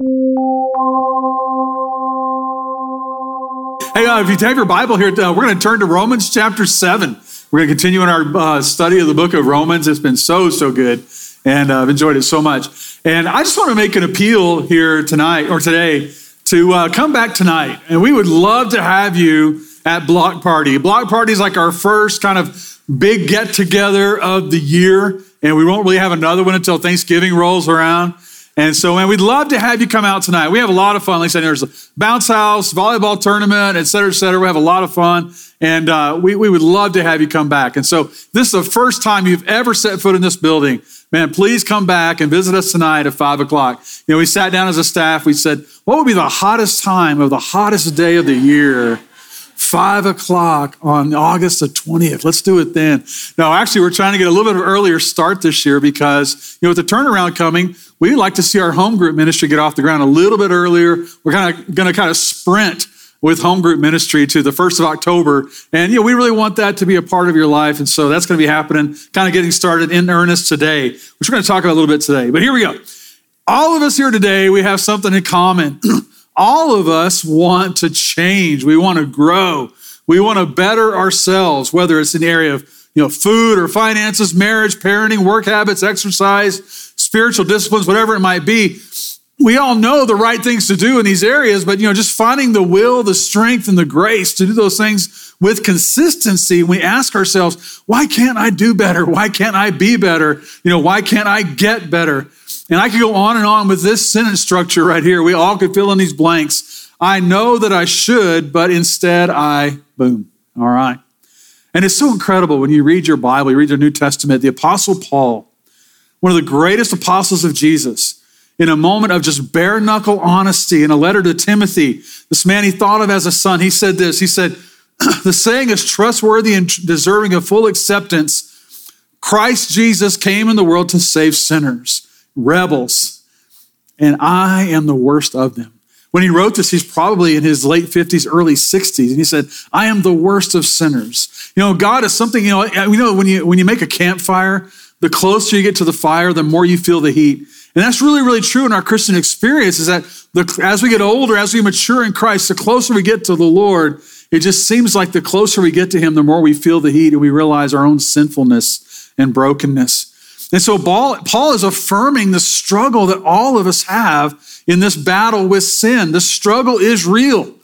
Hey, uh, if you have your Bible here, uh, we're going to turn to Romans chapter 7. We're going to continue in our uh, study of the book of Romans. It's been so, so good, and uh, I've enjoyed it so much. And I just want to make an appeal here tonight or today to uh, come back tonight. And we would love to have you at Block Party. Block Party is like our first kind of big get together of the year, and we won't really have another one until Thanksgiving rolls around. And so, man, we'd love to have you come out tonight. We have a lot of fun. Like I said, there's a bounce house, volleyball tournament, et cetera, et cetera. We have a lot of fun. And uh, we, we would love to have you come back. And so, this is the first time you've ever set foot in this building. Man, please come back and visit us tonight at five o'clock. You know, we sat down as a staff. We said, what would be the hottest time of the hottest day of the year? Five o'clock on August the 20th. Let's do it then. No, actually, we're trying to get a little bit of earlier start this year because, you know, with the turnaround coming, we'd like to see our home group ministry get off the ground a little bit earlier. We're kind of going to kind of sprint with home group ministry to the 1st of October. And, you know, we really want that to be a part of your life. And so that's going to be happening, kind of getting started in earnest today, which we're going to talk about a little bit today. But here we go. All of us here today, we have something in common. all of us want to change. We want to grow. We want to better ourselves, whether it's in the area of you know, food or finances, marriage, parenting, work habits, exercise, spiritual disciplines, whatever it might be. We all know the right things to do in these areas, but you know, just finding the will, the strength, and the grace to do those things with consistency. We ask ourselves, why can't I do better? Why can't I be better? You know, why can't I get better? And I could go on and on with this sentence structure right here. We all could fill in these blanks. I know that I should, but instead I, boom. All right. And it's so incredible when you read your Bible, you read your New Testament, the Apostle Paul, one of the greatest apostles of Jesus, in a moment of just bare knuckle honesty in a letter to Timothy, this man he thought of as a son, he said this He said, The saying is trustworthy and deserving of full acceptance. Christ Jesus came in the world to save sinners rebels, and I am the worst of them. When he wrote this, he's probably in his late 50s, early 60s, and he said, I am the worst of sinners. You know, God is something, you know, we know when you when you make a campfire, the closer you get to the fire, the more you feel the heat. And that's really, really true in our Christian experience is that the, as we get older, as we mature in Christ, the closer we get to the Lord, it just seems like the closer we get to Him, the more we feel the heat and we realize our own sinfulness and brokenness. And so Paul, is affirming the struggle that all of us have in this battle with sin. The struggle is real.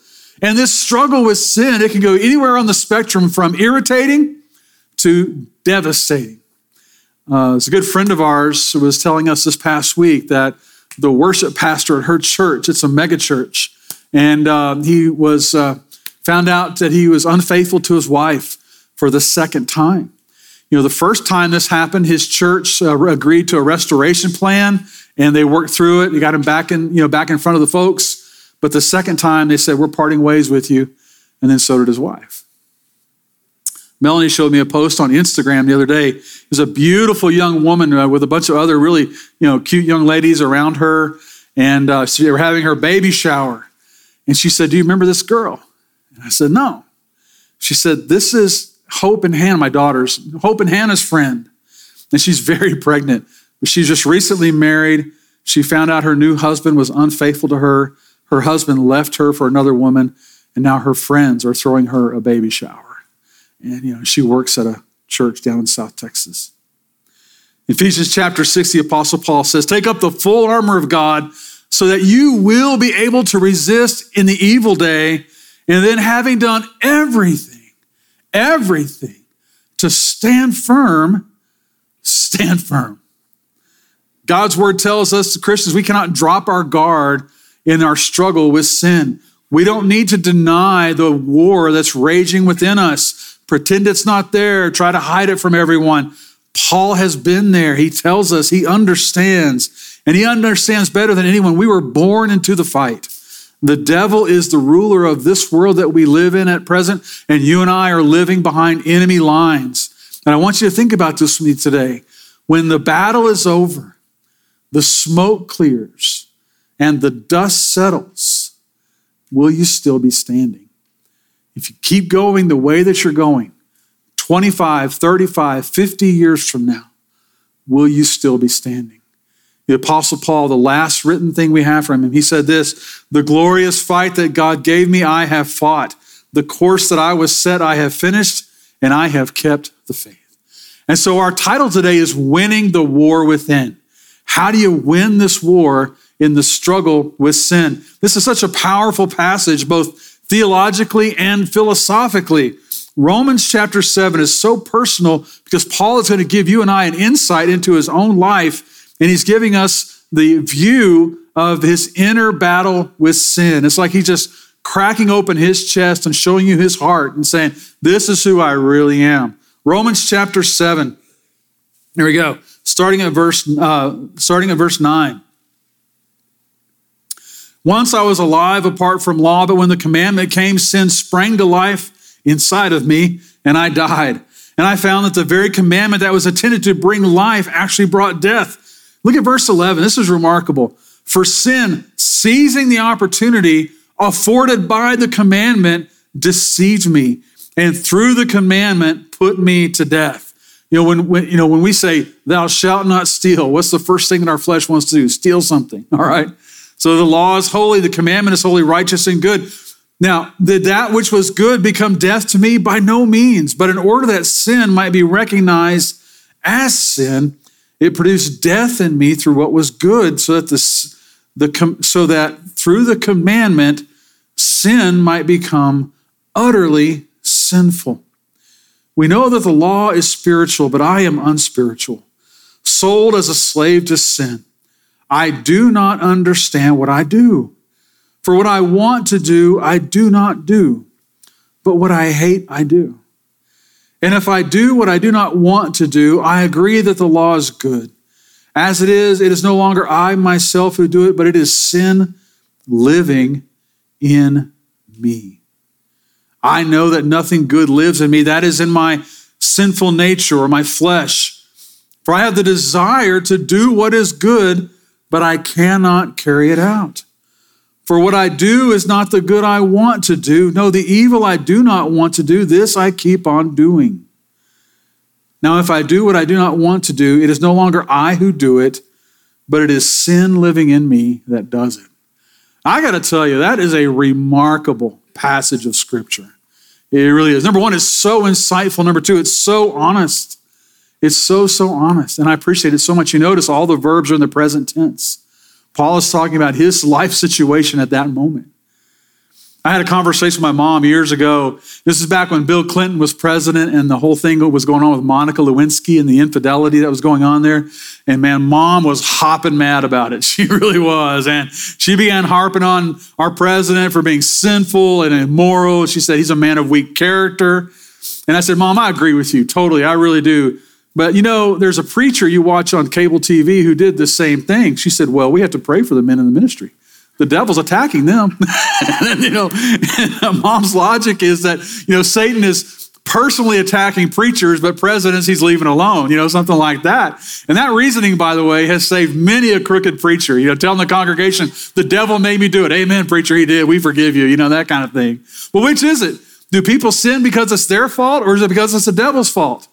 And this struggle with sin, it can go anywhere on the spectrum from irritating to devastating. Uh, it's a good friend of ours who was telling us this past week that the worship pastor at her church, it's a mega church, and uh, he was uh, found out that he was unfaithful to his wife for the second time. You know, the first time this happened, his church uh, agreed to a restoration plan and they worked through it. They got him back in, you know, back in front of the folks. But the second time they said, We're parting ways with you. And then so did his wife. Melanie showed me a post on Instagram the other day. It was a beautiful young woman uh, with a bunch of other really, you know, cute young ladies around her. And uh, so they were having her baby shower. And she said, Do you remember this girl? And I said, No. She said, This is Hope and Hannah, my daughters, Hope and Hannah's friend. And she's very pregnant. She's just recently married. She found out her new husband was unfaithful to her. Her husband left her for another woman, and now her friends are throwing her a baby shower. And you know, she works at a church down in South Texas. Ephesians chapter 6, the Apostle Paul says, Take up the full armor of God so that you will be able to resist in the evil day. And then, having done everything, everything to stand firm, stand firm. God's word tells us, Christians, we cannot drop our guard in our struggle with sin. We don't need to deny the war that's raging within us. Pretend it's not there, try to hide it from everyone. Paul has been there. He tells us he understands, and he understands better than anyone. We were born into the fight. The devil is the ruler of this world that we live in at present, and you and I are living behind enemy lines. And I want you to think about this with me today. When the battle is over, the smoke clears, and the dust settles, will you still be standing? If you keep going the way that you're going, 25, 35, 50 years from now, will you still be standing? The Apostle Paul, the last written thing we have from him, he said this The glorious fight that God gave me, I have fought. The course that I was set, I have finished, and I have kept the faith. And so our title today is Winning the War Within. How do you win this war in the struggle with sin? This is such a powerful passage, both theologically and philosophically. Romans chapter 7 is so personal because Paul is going to give you and I an insight into his own life, and he's giving us the view of his inner battle with sin. It's like he's just cracking open his chest and showing you his heart and saying, This is who I really am. Romans chapter 7. Here we go. Starting at verse, uh, starting at verse 9. Once I was alive apart from law, but when the commandment came, sin sprang to life inside of me, and I died. And I found that the very commandment that was intended to bring life actually brought death. Look at verse 11. This is remarkable. For sin, seizing the opportunity afforded by the commandment, deceived me, and through the commandment put me to death. You know, when, when, you know, when we say, thou shalt not steal, what's the first thing that our flesh wants to do? Steal something, all right? So the law is holy, the commandment is holy, righteous, and good. Now, did that which was good become death to me? By no means. But in order that sin might be recognized as sin, it produced death in me through what was good, so that the, the so that through the commandment, sin might become utterly sinful. We know that the law is spiritual, but I am unspiritual, sold as a slave to sin. I do not understand what I do. For what I want to do, I do not do, but what I hate, I do. And if I do what I do not want to do, I agree that the law is good. As it is, it is no longer I myself who do it, but it is sin living in me. I know that nothing good lives in me. That is in my sinful nature or my flesh. For I have the desire to do what is good, but I cannot carry it out. For what I do is not the good I want to do. No, the evil I do not want to do, this I keep on doing. Now, if I do what I do not want to do, it is no longer I who do it, but it is sin living in me that does it. I got to tell you, that is a remarkable passage of Scripture. It really is. Number one, it's so insightful. Number two, it's so honest. It's so, so honest. And I appreciate it so much. You notice all the verbs are in the present tense. Paul is talking about his life situation at that moment. I had a conversation with my mom years ago. This is back when Bill Clinton was president and the whole thing was going on with Monica Lewinsky and the infidelity that was going on there. And man, mom was hopping mad about it. She really was. And she began harping on our president for being sinful and immoral. She said he's a man of weak character. And I said, Mom, I agree with you totally. I really do. But you know, there's a preacher you watch on cable TV who did the same thing. She said, Well, we have to pray for the men in the ministry the devil's attacking them. and, you know, mom's logic is that, you know, Satan is personally attacking preachers, but presidents he's leaving alone, you know, something like that. And that reasoning, by the way, has saved many a crooked preacher, you know, telling the congregation, the devil made me do it. Amen, preacher, he did. We forgive you, you know, that kind of thing. Well, which is it? Do people sin because it's their fault or is it because it's the devil's fault?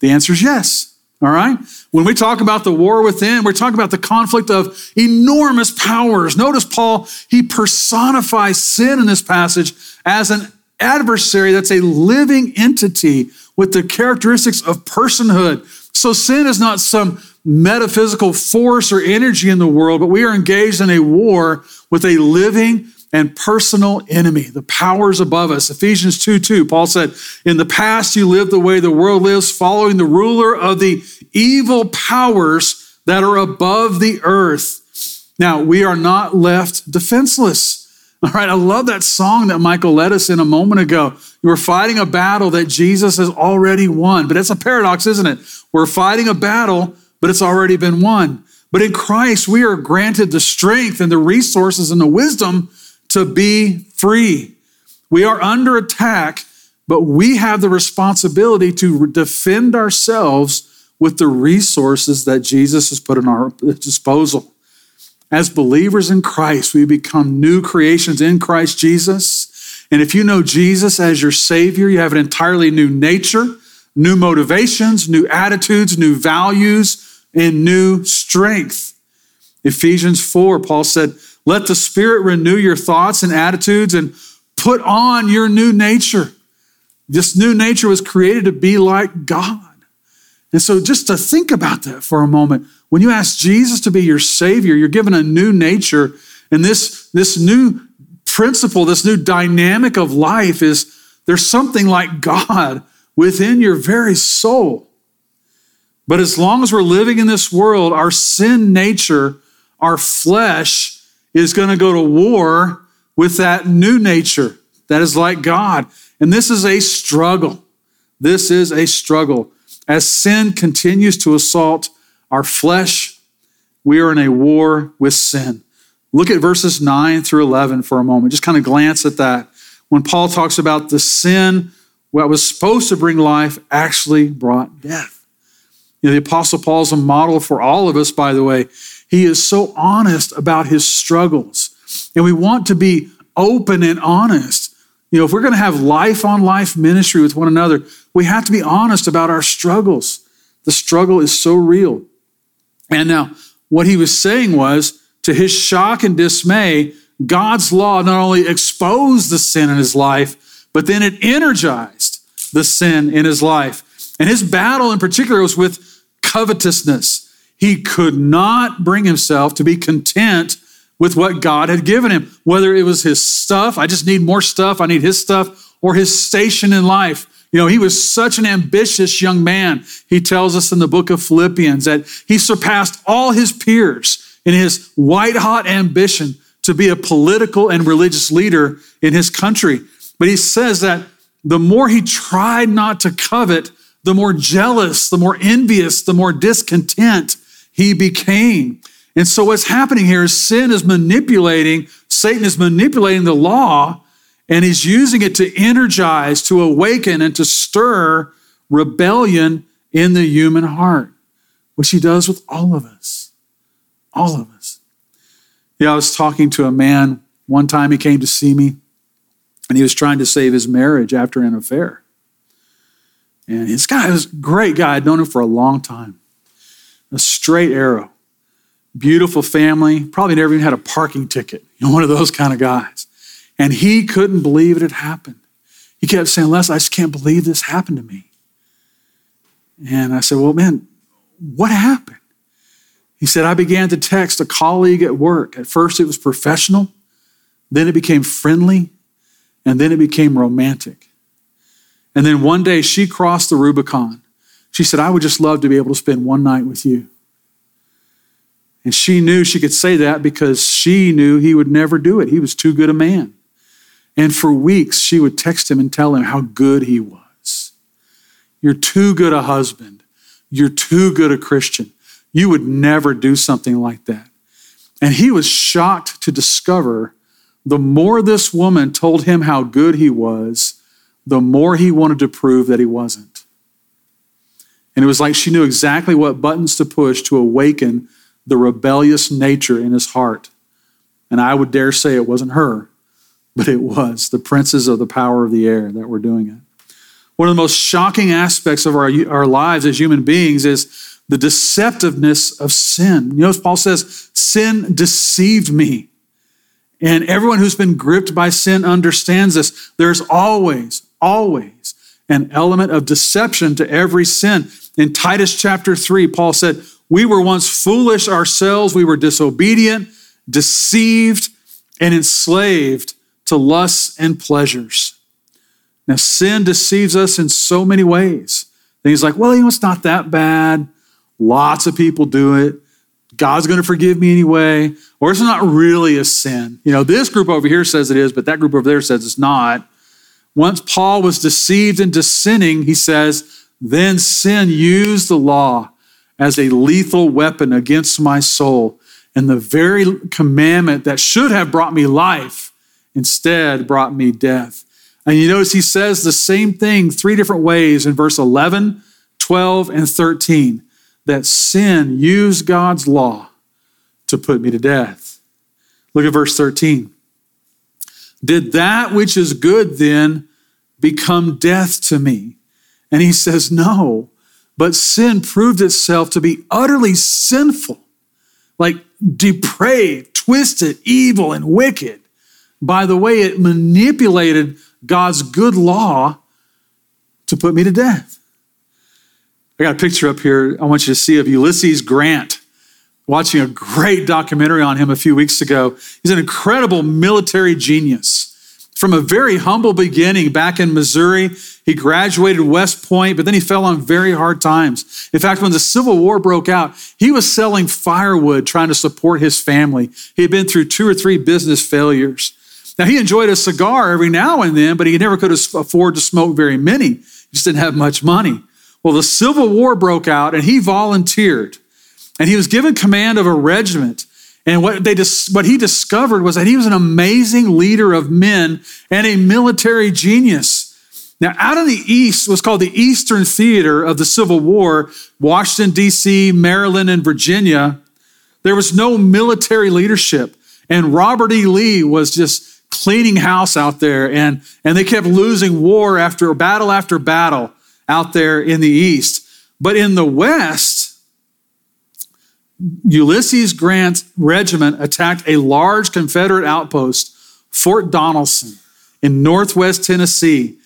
The answer is yes. All right? When we talk about the war within, we're talking about the conflict of enormous powers. Notice Paul, he personifies sin in this passage as an adversary that's a living entity with the characteristics of personhood. So sin is not some metaphysical force or energy in the world, but we are engaged in a war with a living and personal enemy, the powers above us. Ephesians 2 2, Paul said, In the past you lived the way the world lives, following the ruler of the evil powers that are above the earth. Now, we are not left defenseless. All right, I love that song that Michael led us in a moment ago. We're fighting a battle that Jesus has already won. But it's a paradox, isn't it? We're fighting a battle, but it's already been won. But in Christ, we are granted the strength and the resources and the wisdom to be free. We are under attack, but we have the responsibility to defend ourselves with the resources that Jesus has put in our disposal. As believers in Christ, we become new creations in Christ Jesus. And if you know Jesus as your Savior, you have an entirely new nature, new motivations, new attitudes, new values, and new strength. Ephesians 4, Paul said, Let the Spirit renew your thoughts and attitudes and put on your new nature. This new nature was created to be like God. And so, just to think about that for a moment, when you ask Jesus to be your Savior, you're given a new nature. And this, this new principle, this new dynamic of life is there's something like God within your very soul. But as long as we're living in this world, our sin nature, our flesh, is going to go to war with that new nature that is like God. And this is a struggle. This is a struggle. As sin continues to assault our flesh, we are in a war with sin. Look at verses 9 through 11 for a moment. Just kind of glance at that. When Paul talks about the sin, what was supposed to bring life actually brought death. You know, the Apostle Paul is a model for all of us, by the way. He is so honest about his struggles. And we want to be open and honest. You know, if we're going to have life on life ministry with one another, we have to be honest about our struggles. The struggle is so real. And now, what he was saying was, to his shock and dismay, God's law not only exposed the sin in his life, but then it energized the sin in his life. And his battle in particular was with covetousness. He could not bring himself to be content with what God had given him, whether it was his stuff, I just need more stuff, I need his stuff, or his station in life. You know, he was such an ambitious young man. He tells us in the book of Philippians that he surpassed all his peers in his white hot ambition to be a political and religious leader in his country. But he says that the more he tried not to covet, the more jealous, the more envious, the more discontent he became. And so what's happening here is sin is manipulating, Satan is manipulating the law, and he's using it to energize, to awaken, and to stir rebellion in the human heart, which he does with all of us. All of us. Yeah, I was talking to a man one time, he came to see me, and he was trying to save his marriage after an affair. And this guy was a great guy. I'd known him for a long time. A straight arrow beautiful family, probably never even had a parking ticket, you know, one of those kind of guys. And he couldn't believe it had happened. He kept saying, Les, I just can't believe this happened to me. And I said, Well, man, what happened? He said, I began to text a colleague at work. At first, it was professional, then it became friendly, and then it became romantic. And then one day she crossed the Rubicon. She said, I would just love to be able to spend one night with you. And she knew she could say that because she knew he would never do it. He was too good a man. And for weeks, she would text him and tell him how good he was. You're too good a husband. You're too good a Christian. You would never do something like that. And he was shocked to discover the more this woman told him how good he was, the more he wanted to prove that he wasn't. And it was like she knew exactly what buttons to push to awaken the rebellious nature in his heart. And I would dare say it wasn't her, but it was the princes of the power of the air that were doing it. One of the most shocking aspects of our, our lives as human beings is the deceptiveness of sin. You know, Paul says, sin deceived me. And everyone who's been gripped by sin understands this. There's always, always an element of deception to every sin. In Titus chapter 3, Paul said, we were once foolish ourselves. We were disobedient, deceived, and enslaved to lusts and pleasures. Now, sin deceives us in so many ways. Things like, well, you know, it's not that bad. Lots of people do it. God's going to forgive me anyway. Or it's not really a sin. You know, this group over here says it is, but that group over there says it's not. Once Paul was deceived into sinning, he says, then sin used the law as a lethal weapon against my soul. And the very commandment that should have brought me life instead brought me death. And you notice he says the same thing three different ways in verse 11, 12, and 13 that sin used God's law to put me to death. Look at verse 13. Did that which is good then become death to me? And he says, No. But sin proved itself to be utterly sinful like depraved, twisted, evil, and wicked by the way it manipulated God's good law to put me to death. I got a picture up here I want you to see of Ulysses Grant. Watching a great documentary on him a few weeks ago. He's an incredible military genius. From a very humble beginning back in Missouri, he graduated West Point, but then he fell on very hard times. In fact, when the Civil War broke out, he was selling firewood trying to support his family. He had been through two or three business failures. Now, he enjoyed a cigar every now and then, but he never could afford to smoke very many. He just didn't have much money. Well, the Civil War broke out and he volunteered and he was given command of a regiment. And what, they dis- what he discovered was that he was an amazing leader of men and a military genius. Now, out in the East was called the Eastern Theater of the Civil War, Washington, D.C., Maryland, and Virginia. There was no military leadership. And Robert E. Lee was just cleaning house out there, and, and they kept losing war after battle after battle out there in the east. But in the west, Ulysses Grant's regiment attacked a large Confederate outpost, Fort Donelson, in northwest Tennessee,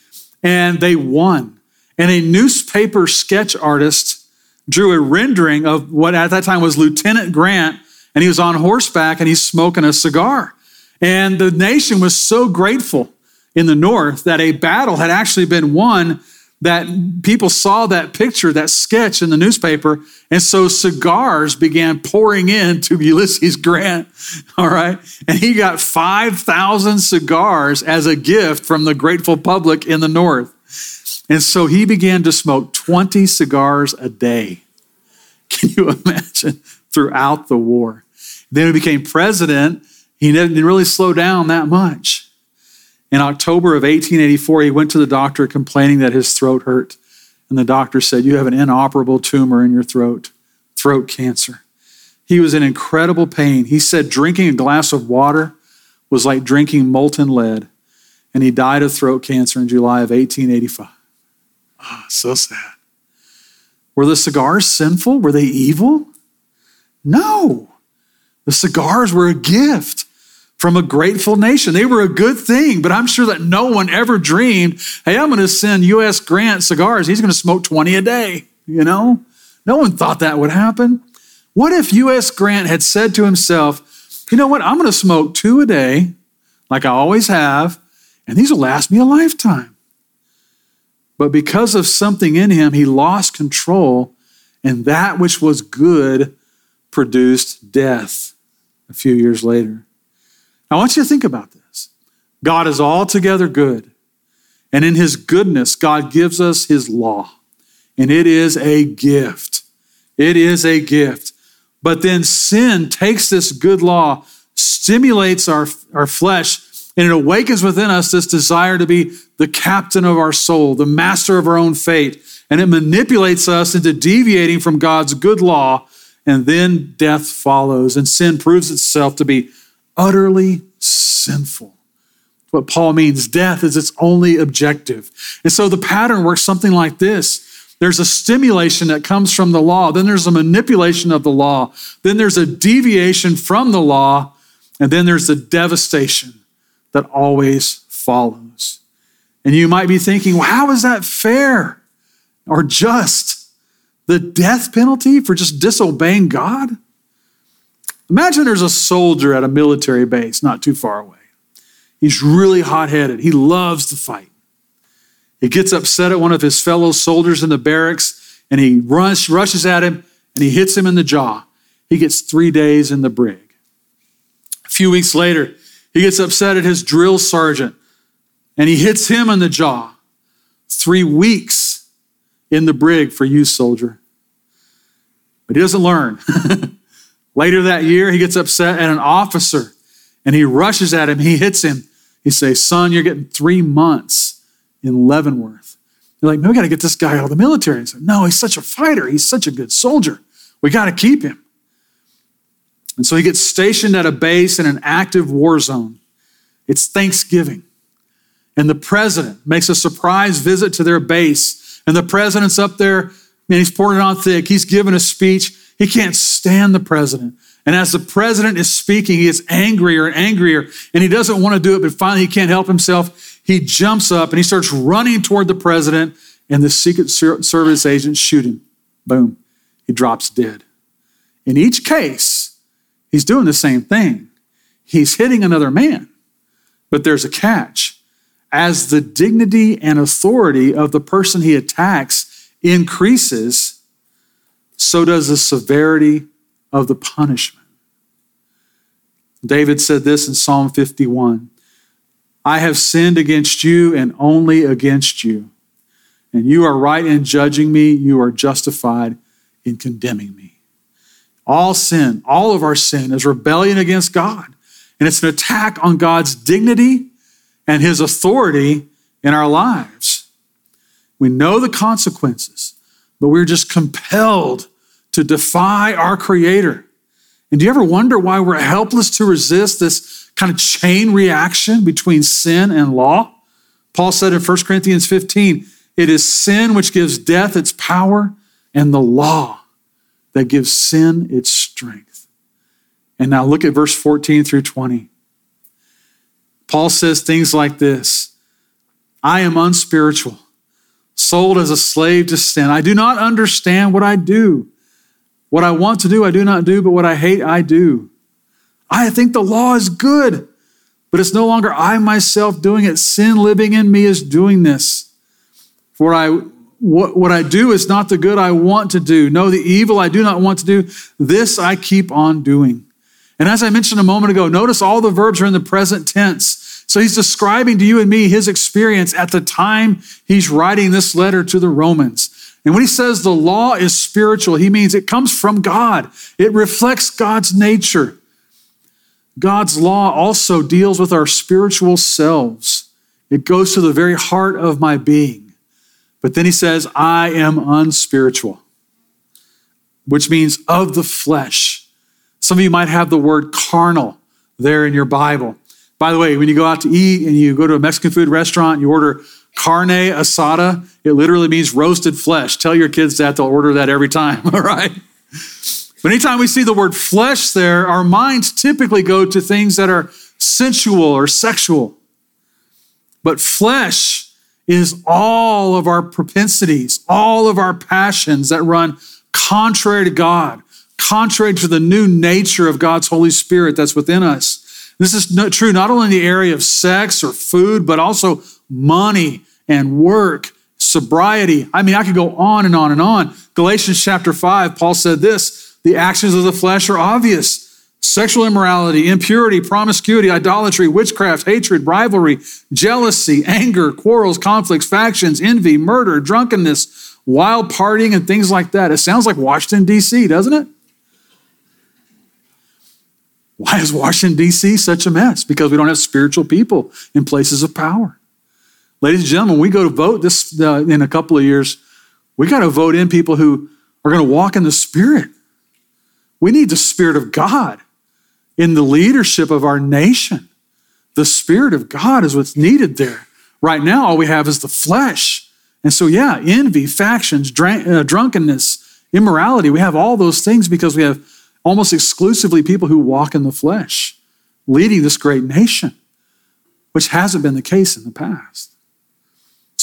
and they won. And a newspaper sketch artist drew a rendering of what at that time was Lieutenant Grant, and he was on horseback and he's smoking a cigar. And the nation was so grateful in the north that a battle had actually been won that people saw that picture, that sketch in the newspaper. And so cigars began pouring in to Ulysses Grant. All right. And he got 5,000 cigars as a gift from the grateful public in the north. And so he began to smoke 20 cigars a day. Can you imagine? Throughout the war. Then he became president he didn't really slow down that much. In October of 1884, he went to the doctor complaining that his throat hurt. And the doctor said, You have an inoperable tumor in your throat, throat cancer. He was in incredible pain. He said drinking a glass of water was like drinking molten lead. And he died of throat cancer in July of 1885. Ah, oh, so sad. Were the cigars sinful? Were they evil? No. The cigars were a gift from a grateful nation. They were a good thing, but I'm sure that no one ever dreamed, hey, I'm going to send U.S. Grant cigars. He's going to smoke 20 a day. You know, no one thought that would happen. What if U.S. Grant had said to himself, you know what, I'm going to smoke two a day, like I always have, and these will last me a lifetime. But because of something in him, he lost control, and that which was good produced death a few years later. I want you to think about this. God is altogether good. And in his goodness, God gives us his law. And it is a gift. It is a gift. But then sin takes this good law, stimulates our, our flesh, and it awakens within us this desire to be the captain of our soul, the master of our own fate. And it manipulates us into deviating from God's good law. And then death follows, and sin proves itself to be utterly sinful. What Paul means, death is its only objective. And so the pattern works something like this. There's a stimulation that comes from the law, then there's a manipulation of the law, then there's a deviation from the law, and then there's the devastation that always follows. And you might be thinking, well, how is that fair or just? The death penalty for just disobeying God? Imagine there's a soldier at a military base not too far away. He's really hot headed, he loves to fight. He gets upset at one of his fellow soldiers in the barracks and he rush, rushes at him and he hits him in the jaw. He gets three days in the brig. A few weeks later, he gets upset at his drill sergeant and he hits him in the jaw. Three weeks in the brig for you, soldier. But he doesn't learn. Later that year, he gets upset at an officer and he rushes at him. He hits him. He says, Son, you're getting three months in Leavenworth. You're like, No, we got to get this guy out of the military. He said, No, he's such a fighter. He's such a good soldier. We got to keep him. And so he gets stationed at a base in an active war zone. It's Thanksgiving. And the president makes a surprise visit to their base. And the president's up there, and he's pouring it on thick. He's giving a speech. He can't stand the president. And as the president is speaking, he gets angrier and angrier, and he doesn't want to do it, but finally he can't help himself. He jumps up and he starts running toward the president, and the Secret Service agents shoot him. Boom. He drops dead. In each case, he's doing the same thing. He's hitting another man, but there's a catch. As the dignity and authority of the person he attacks increases, so does the severity of the punishment. David said this in Psalm 51 I have sinned against you and only against you. And you are right in judging me, you are justified in condemning me. All sin, all of our sin, is rebellion against God. And it's an attack on God's dignity and his authority in our lives. We know the consequences, but we're just compelled to defy our Creator. And do you ever wonder why we're helpless to resist this kind of chain reaction between sin and law? Paul said in 1 Corinthians 15, it is sin which gives death its power, and the law that gives sin its strength. And now look at verse 14 through 20. Paul says things like this I am unspiritual, sold as a slave to sin. I do not understand what I do. What I want to do, I do not do, but what I hate, I do. I think the law is good, but it's no longer I myself doing it. Sin living in me is doing this. For I what, what I do is not the good I want to do. No, the evil I do not want to do, this I keep on doing. And as I mentioned a moment ago, notice all the verbs are in the present tense. So he's describing to you and me his experience at the time he's writing this letter to the Romans. And when he says the law is spiritual, he means it comes from God, it reflects God's nature. God's law also deals with our spiritual selves, it goes to the very heart of my being. But then he says, I am unspiritual, which means of the flesh. Some of you might have the word carnal there in your Bible. By the way, when you go out to eat and you go to a Mexican food restaurant, you order Carne asada, it literally means roasted flesh. Tell your kids that, they'll order that every time, all right? But anytime we see the word flesh there, our minds typically go to things that are sensual or sexual. But flesh is all of our propensities, all of our passions that run contrary to God, contrary to the new nature of God's Holy Spirit that's within us. This is true not only in the area of sex or food, but also money and work, sobriety. I mean, I could go on and on and on. Galatians chapter 5, Paul said this the actions of the flesh are obvious sexual immorality, impurity, promiscuity, idolatry, witchcraft, hatred, rivalry, jealousy, anger, quarrels, conflicts, factions, envy, murder, drunkenness, wild partying, and things like that. It sounds like Washington, D.C., doesn't it? Why is Washington, D.C. such a mess? Because we don't have spiritual people in places of power. Ladies and gentlemen, we go to vote this uh, in a couple of years. We got to vote in people who are going to walk in the Spirit. We need the Spirit of God in the leadership of our nation. The Spirit of God is what's needed there. Right now, all we have is the flesh. And so, yeah, envy, factions, drank, uh, drunkenness, immorality, we have all those things because we have almost exclusively people who walk in the flesh leading this great nation, which hasn't been the case in the past.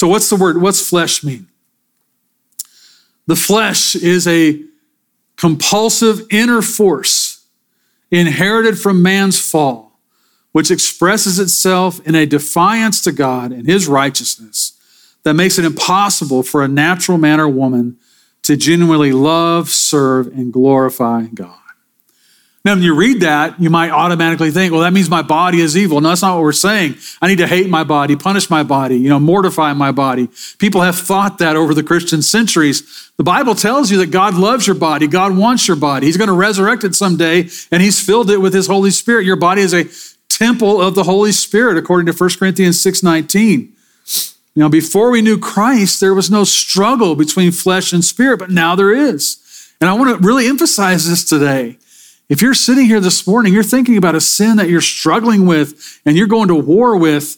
So, what's the word? What's flesh mean? The flesh is a compulsive inner force inherited from man's fall, which expresses itself in a defiance to God and his righteousness that makes it impossible for a natural man or woman to genuinely love, serve, and glorify God. Now, when you read that, you might automatically think, well, that means my body is evil. No, that's not what we're saying. I need to hate my body, punish my body, you know, mortify my body. People have thought that over the Christian centuries. The Bible tells you that God loves your body. God wants your body. He's going to resurrect it someday, and He's filled it with His Holy Spirit. Your body is a temple of the Holy Spirit, according to 1 Corinthians 6.19. You know, before we knew Christ, there was no struggle between flesh and spirit, but now there is. And I want to really emphasize this today. If you're sitting here this morning, you're thinking about a sin that you're struggling with and you're going to war with,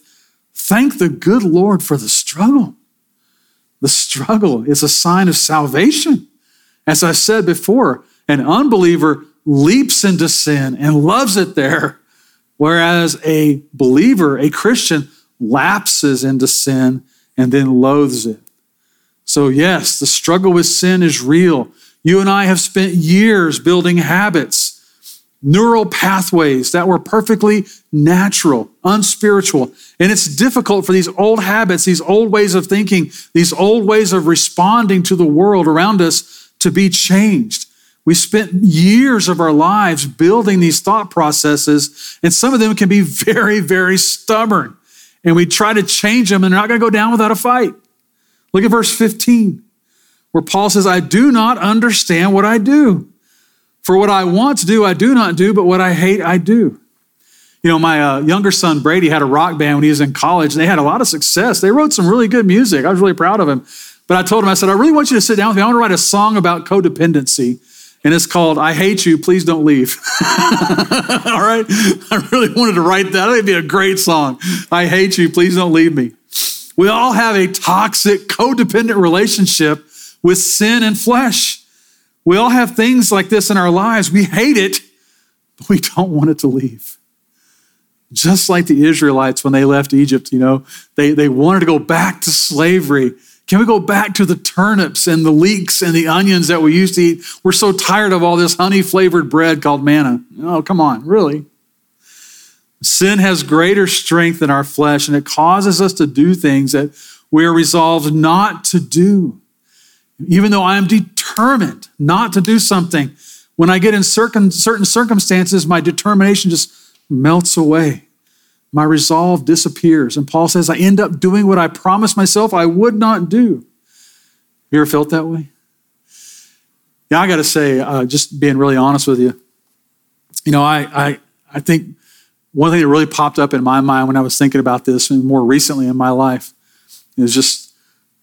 thank the good Lord for the struggle. The struggle is a sign of salvation. As I said before, an unbeliever leaps into sin and loves it there, whereas a believer, a Christian, lapses into sin and then loathes it. So, yes, the struggle with sin is real. You and I have spent years building habits, neural pathways that were perfectly natural, unspiritual. And it's difficult for these old habits, these old ways of thinking, these old ways of responding to the world around us to be changed. We spent years of our lives building these thought processes, and some of them can be very, very stubborn. And we try to change them, and they're not going to go down without a fight. Look at verse 15, where Paul says, I do not understand what I do. For what I want to do, I do not do, but what I hate, I do. You know, my uh, younger son Brady had a rock band when he was in college, and they had a lot of success. They wrote some really good music. I was really proud of him. But I told him, I said, I really want you to sit down with me. I want to write a song about codependency and it's called I Hate You, Please Don't Leave. All right? I really wanted to write that. That'd be a great song. I hate you, please don't leave me. We all have a toxic, codependent relationship with sin and flesh. We all have things like this in our lives. We hate it, but we don't want it to leave. Just like the Israelites when they left Egypt, you know, they, they wanted to go back to slavery can we go back to the turnips and the leeks and the onions that we used to eat? We're so tired of all this honey flavored bread called manna. Oh, come on, really? Sin has greater strength in our flesh and it causes us to do things that we are resolved not to do. Even though I am determined not to do something, when I get in certain circumstances, my determination just melts away my resolve disappears. And Paul says, I end up doing what I promised myself I would not do. You ever felt that way? Yeah, I got to say, uh, just being really honest with you, you know, I, I, I think one thing that really popped up in my mind when I was thinking about this, and more recently in my life, is just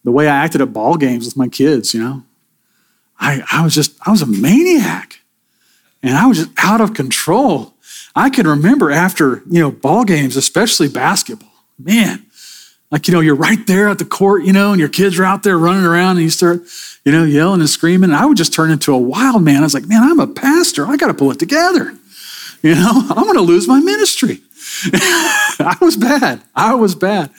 the way I acted at ball games with my kids. You know, I, I was just, I was a maniac, and I was just out of control. I can remember after, you know, ball games, especially basketball, man, like, you know, you're right there at the court, you know, and your kids are out there running around and you start, you know, yelling and screaming. And I would just turn into a wild man. I was like, man, I'm a pastor. I got to pull it together. You know, I'm going to lose my ministry. I was bad. I was bad.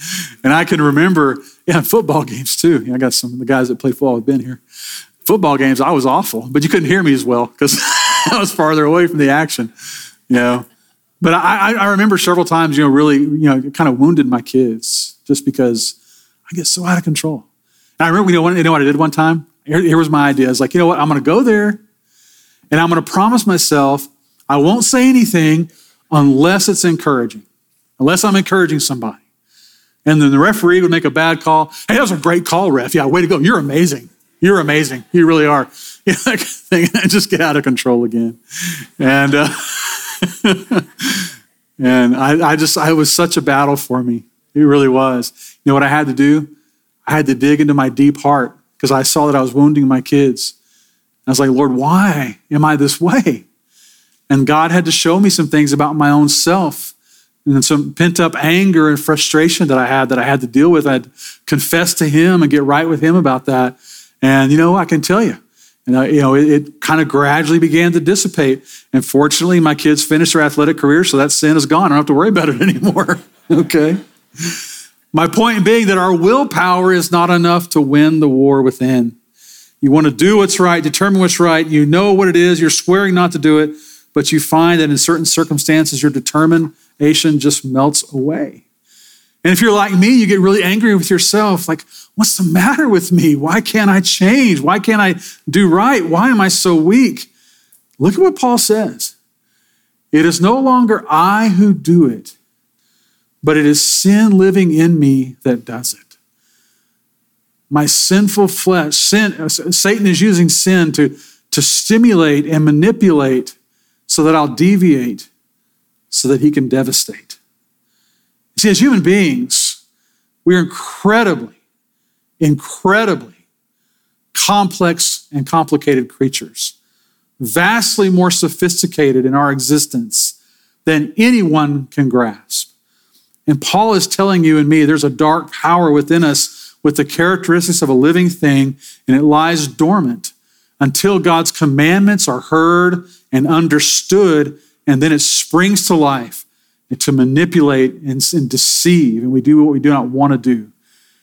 And I can remember, yeah, football games too. I got some of the guys that play football have been here. Football games, I was awful, but you couldn't hear me as well because I was farther away from the action you know. But I, I remember several times, you know, really, you know, kind of wounded my kids just because I get so out of control. And I remember, you know, you know what I did one time? Here, here was my idea. I was like, you know what? I'm going to go there and I'm going to promise myself I won't say anything unless it's encouraging, unless I'm encouraging somebody. And then the referee would make a bad call. Hey, that was a great call, ref. Yeah, way to go. You're amazing. You're amazing. You really are. You know, and just get out of control again. And, uh, and I, I just, I was such a battle for me. It really was. You know what I had to do? I had to dig into my deep heart because I saw that I was wounding my kids. I was like, Lord, why am I this way? And God had to show me some things about my own self and some pent up anger and frustration that I had that I had to deal with. I'd confess to Him and get right with Him about that. And you know, I can tell you, and, uh, you know, it, it kind of gradually began to dissipate. And fortunately, my kids finished their athletic career, so that sin is gone. I don't have to worry about it anymore. okay? My point being that our willpower is not enough to win the war within. You want to do what's right, determine what's right, you know what it is, you're swearing not to do it, but you find that in certain circumstances, your determination just melts away. And if you're like me, you get really angry with yourself, like, what's the matter with me? Why can't I change? Why can't I do right? Why am I so weak? Look at what Paul says. It is no longer I who do it, but it is sin living in me that does it. My sinful flesh, sin, uh, Satan is using sin to, to stimulate and manipulate so that I'll deviate, so that he can devastate. See, as human beings, we are incredibly, incredibly complex and complicated creatures, vastly more sophisticated in our existence than anyone can grasp. And Paul is telling you and me there's a dark power within us with the characteristics of a living thing, and it lies dormant until God's commandments are heard and understood, and then it springs to life to manipulate and, and deceive, and we do what we do not want to do.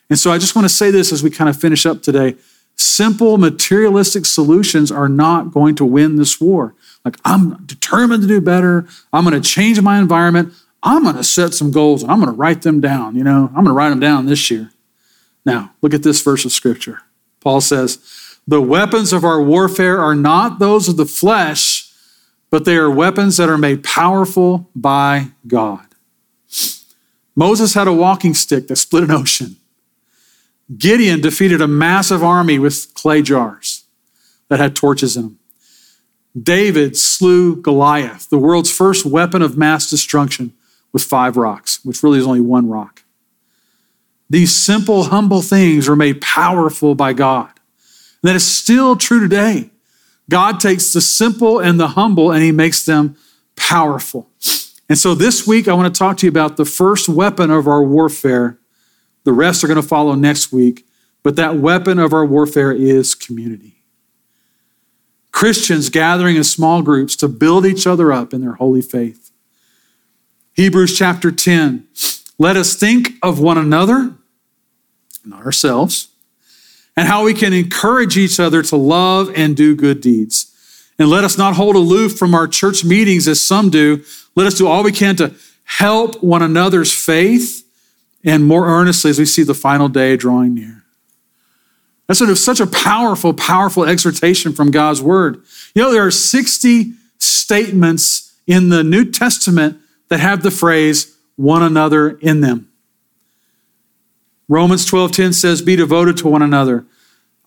And so I just want to say this as we kind of finish up today. Simple materialistic solutions are not going to win this war. Like, I'm determined to do better. I'm going to change my environment. I'm going to set some goals and I'm going to write them down. You know, I'm going to write them down this year. Now, look at this verse of scripture. Paul says, The weapons of our warfare are not those of the flesh, but they are weapons that are made powerful by God. Moses had a walking stick that split an ocean. Gideon defeated a massive army with clay jars that had torches in them. David slew Goliath, the world's first weapon of mass destruction, with five rocks, which really is only one rock. These simple, humble things were made powerful by God. That is still true today. God takes the simple and the humble and he makes them powerful. And so this week, I want to talk to you about the first weapon of our warfare. The rest are going to follow next week. But that weapon of our warfare is community. Christians gathering in small groups to build each other up in their holy faith. Hebrews chapter 10. Let us think of one another, not ourselves, and how we can encourage each other to love and do good deeds. And let us not hold aloof from our church meetings as some do. Let us do all we can to help one another's faith and more earnestly as we see the final day drawing near. That's sort of such a powerful, powerful exhortation from God's word. You know, there are 60 statements in the New Testament that have the phrase one another in them. Romans 12:10 says, Be devoted to one another,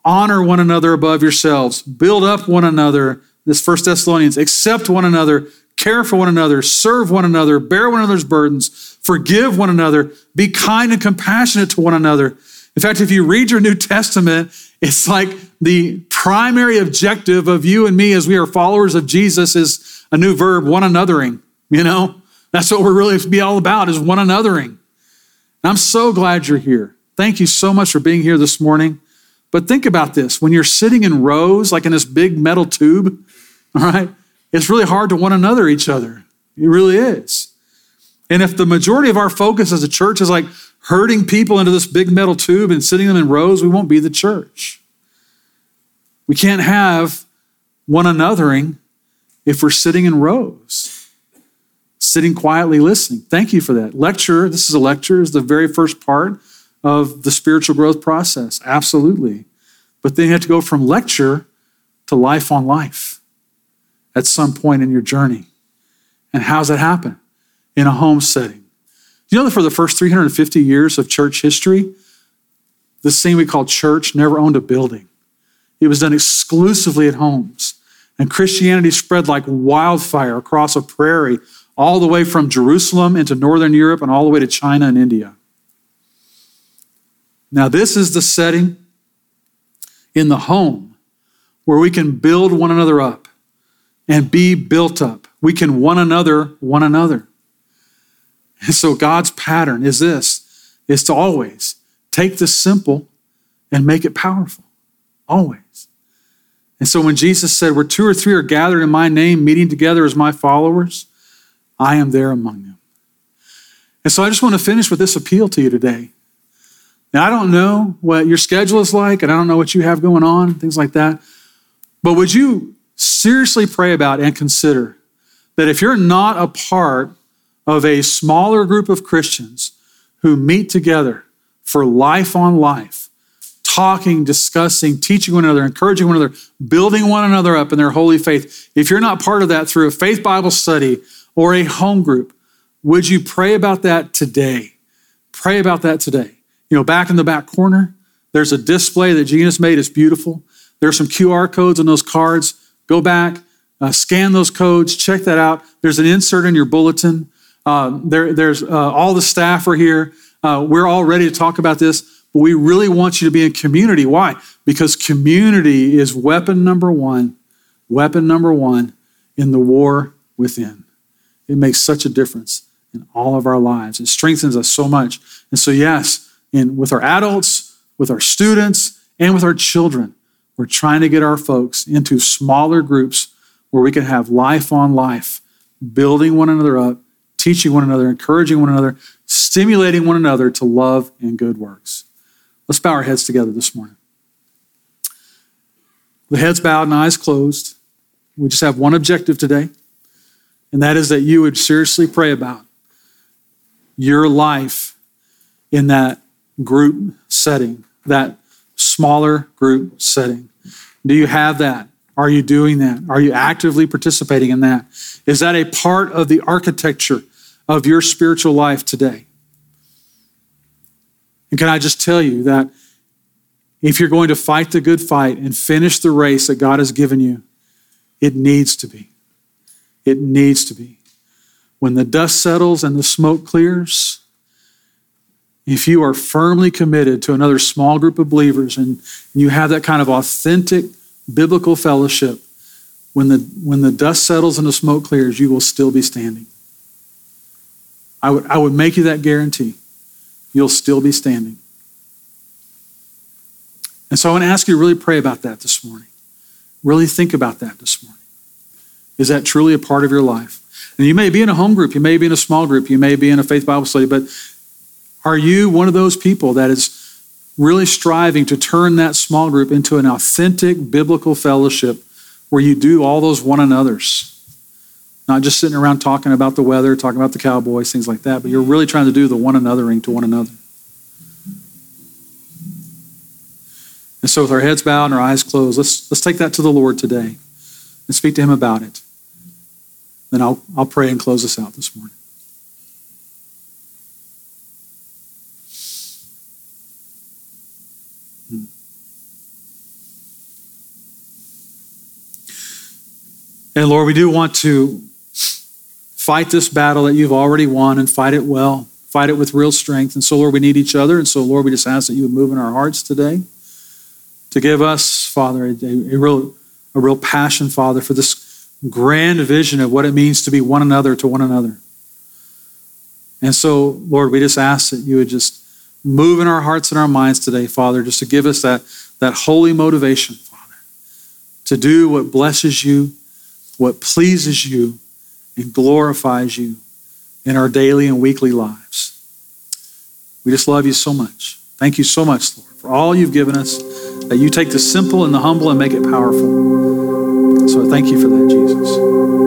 honor one another above yourselves, build up one another. This First Thessalonians, accept one another, care for one another, serve one another, bear one another's burdens, forgive one another, be kind and compassionate to one another. In fact, if you read your New Testament, it's like the primary objective of you and me as we are followers of Jesus is a new verb, one anothering. You know, that's what we're really to be all about is one anothering. And I'm so glad you're here. Thank you so much for being here this morning. But think about this when you're sitting in rows, like in this big metal tube, all right, it's really hard to one another each other. It really is. And if the majority of our focus as a church is like herding people into this big metal tube and sitting them in rows, we won't be the church. We can't have one anothering if we're sitting in rows sitting quietly listening. Thank you for that. Lecture, this is a lecture, is the very first part of the spiritual growth process. Absolutely. But then you have to go from lecture to life on life at some point in your journey. And how's that happen? In a home setting. You know that for the first 350 years of church history, this thing we call church never owned a building. It was done exclusively at homes. And Christianity spread like wildfire across a prairie all the way from Jerusalem into Northern Europe and all the way to China and India. Now, this is the setting in the home where we can build one another up and be built up. We can one another, one another. And so God's pattern is this, is to always take the simple and make it powerful. Always. And so when Jesus said, where two or three are gathered in my name, meeting together as my followers, I am there among them. And so I just want to finish with this appeal to you today. Now, I don't know what your schedule is like, and I don't know what you have going on, things like that. But would you seriously pray about and consider that if you're not a part of a smaller group of Christians who meet together for life on life, talking, discussing, teaching one another, encouraging one another, building one another up in their holy faith, if you're not part of that through a faith Bible study, or a home group, would you pray about that today? Pray about that today. You know, back in the back corner, there's a display that Gina's made. It's beautiful. There's some QR codes on those cards. Go back, uh, scan those codes, check that out. There's an insert in your bulletin. Uh, there, there's uh, all the staff are here. Uh, we're all ready to talk about this, but we really want you to be in community. Why? Because community is weapon number one, weapon number one in the war within. It makes such a difference in all of our lives. It strengthens us so much. And so, yes, in, with our adults, with our students, and with our children, We're trying to get our folks into smaller groups where we can have life on life, building one another up, teaching one another, encouraging one another, stimulating one another to love and good works. Let's bow our heads together this morning. The heads bowed and eyes closed. We just have one objective today, and that is that you would seriously pray about your life in that group setting, that smaller group setting. Do you have that? Are you doing that? Are you actively participating in that? Is that a part of the architecture of your spiritual life today? And can I just tell you that if you're going to fight the good fight and finish the race that God has given you, it needs to be. It needs to be. When the dust settles and the smoke clears, if you are firmly committed to another small group of believers and you have that kind of authentic biblical fellowship, when the, when the dust settles and the smoke clears, you will still be standing. I would, I would make you that guarantee. You'll still be standing. And so I want to ask you to really pray about that this morning. Really think about that this morning. Is that truly a part of your life? And you may be in a home group, you may be in a small group, you may be in a faith Bible study, but are you one of those people that is really striving to turn that small group into an authentic biblical fellowship where you do all those one another's? Not just sitting around talking about the weather, talking about the Cowboys, things like that, but you're really trying to do the one anothering to one another. And so, with our heads bowed and our eyes closed, let's, let's take that to the Lord today and speak to Him about it. Then I'll, I'll pray and close us out this morning. Hmm. And Lord, we do want to fight this battle that you've already won and fight it well, fight it with real strength. And so, Lord, we need each other. And so, Lord, we just ask that you would move in our hearts today to give us, Father, a, a, real, a real passion, Father, for this grand vision of what it means to be one another to one another. And so, Lord, we just ask that you would just move in our hearts and our minds today, Father, just to give us that, that holy motivation, Father, to do what blesses you what pleases you and glorifies you in our daily and weekly lives. We just love you so much. Thank you so much, Lord, for all you've given us, that you take the simple and the humble and make it powerful. So thank you for that, Jesus.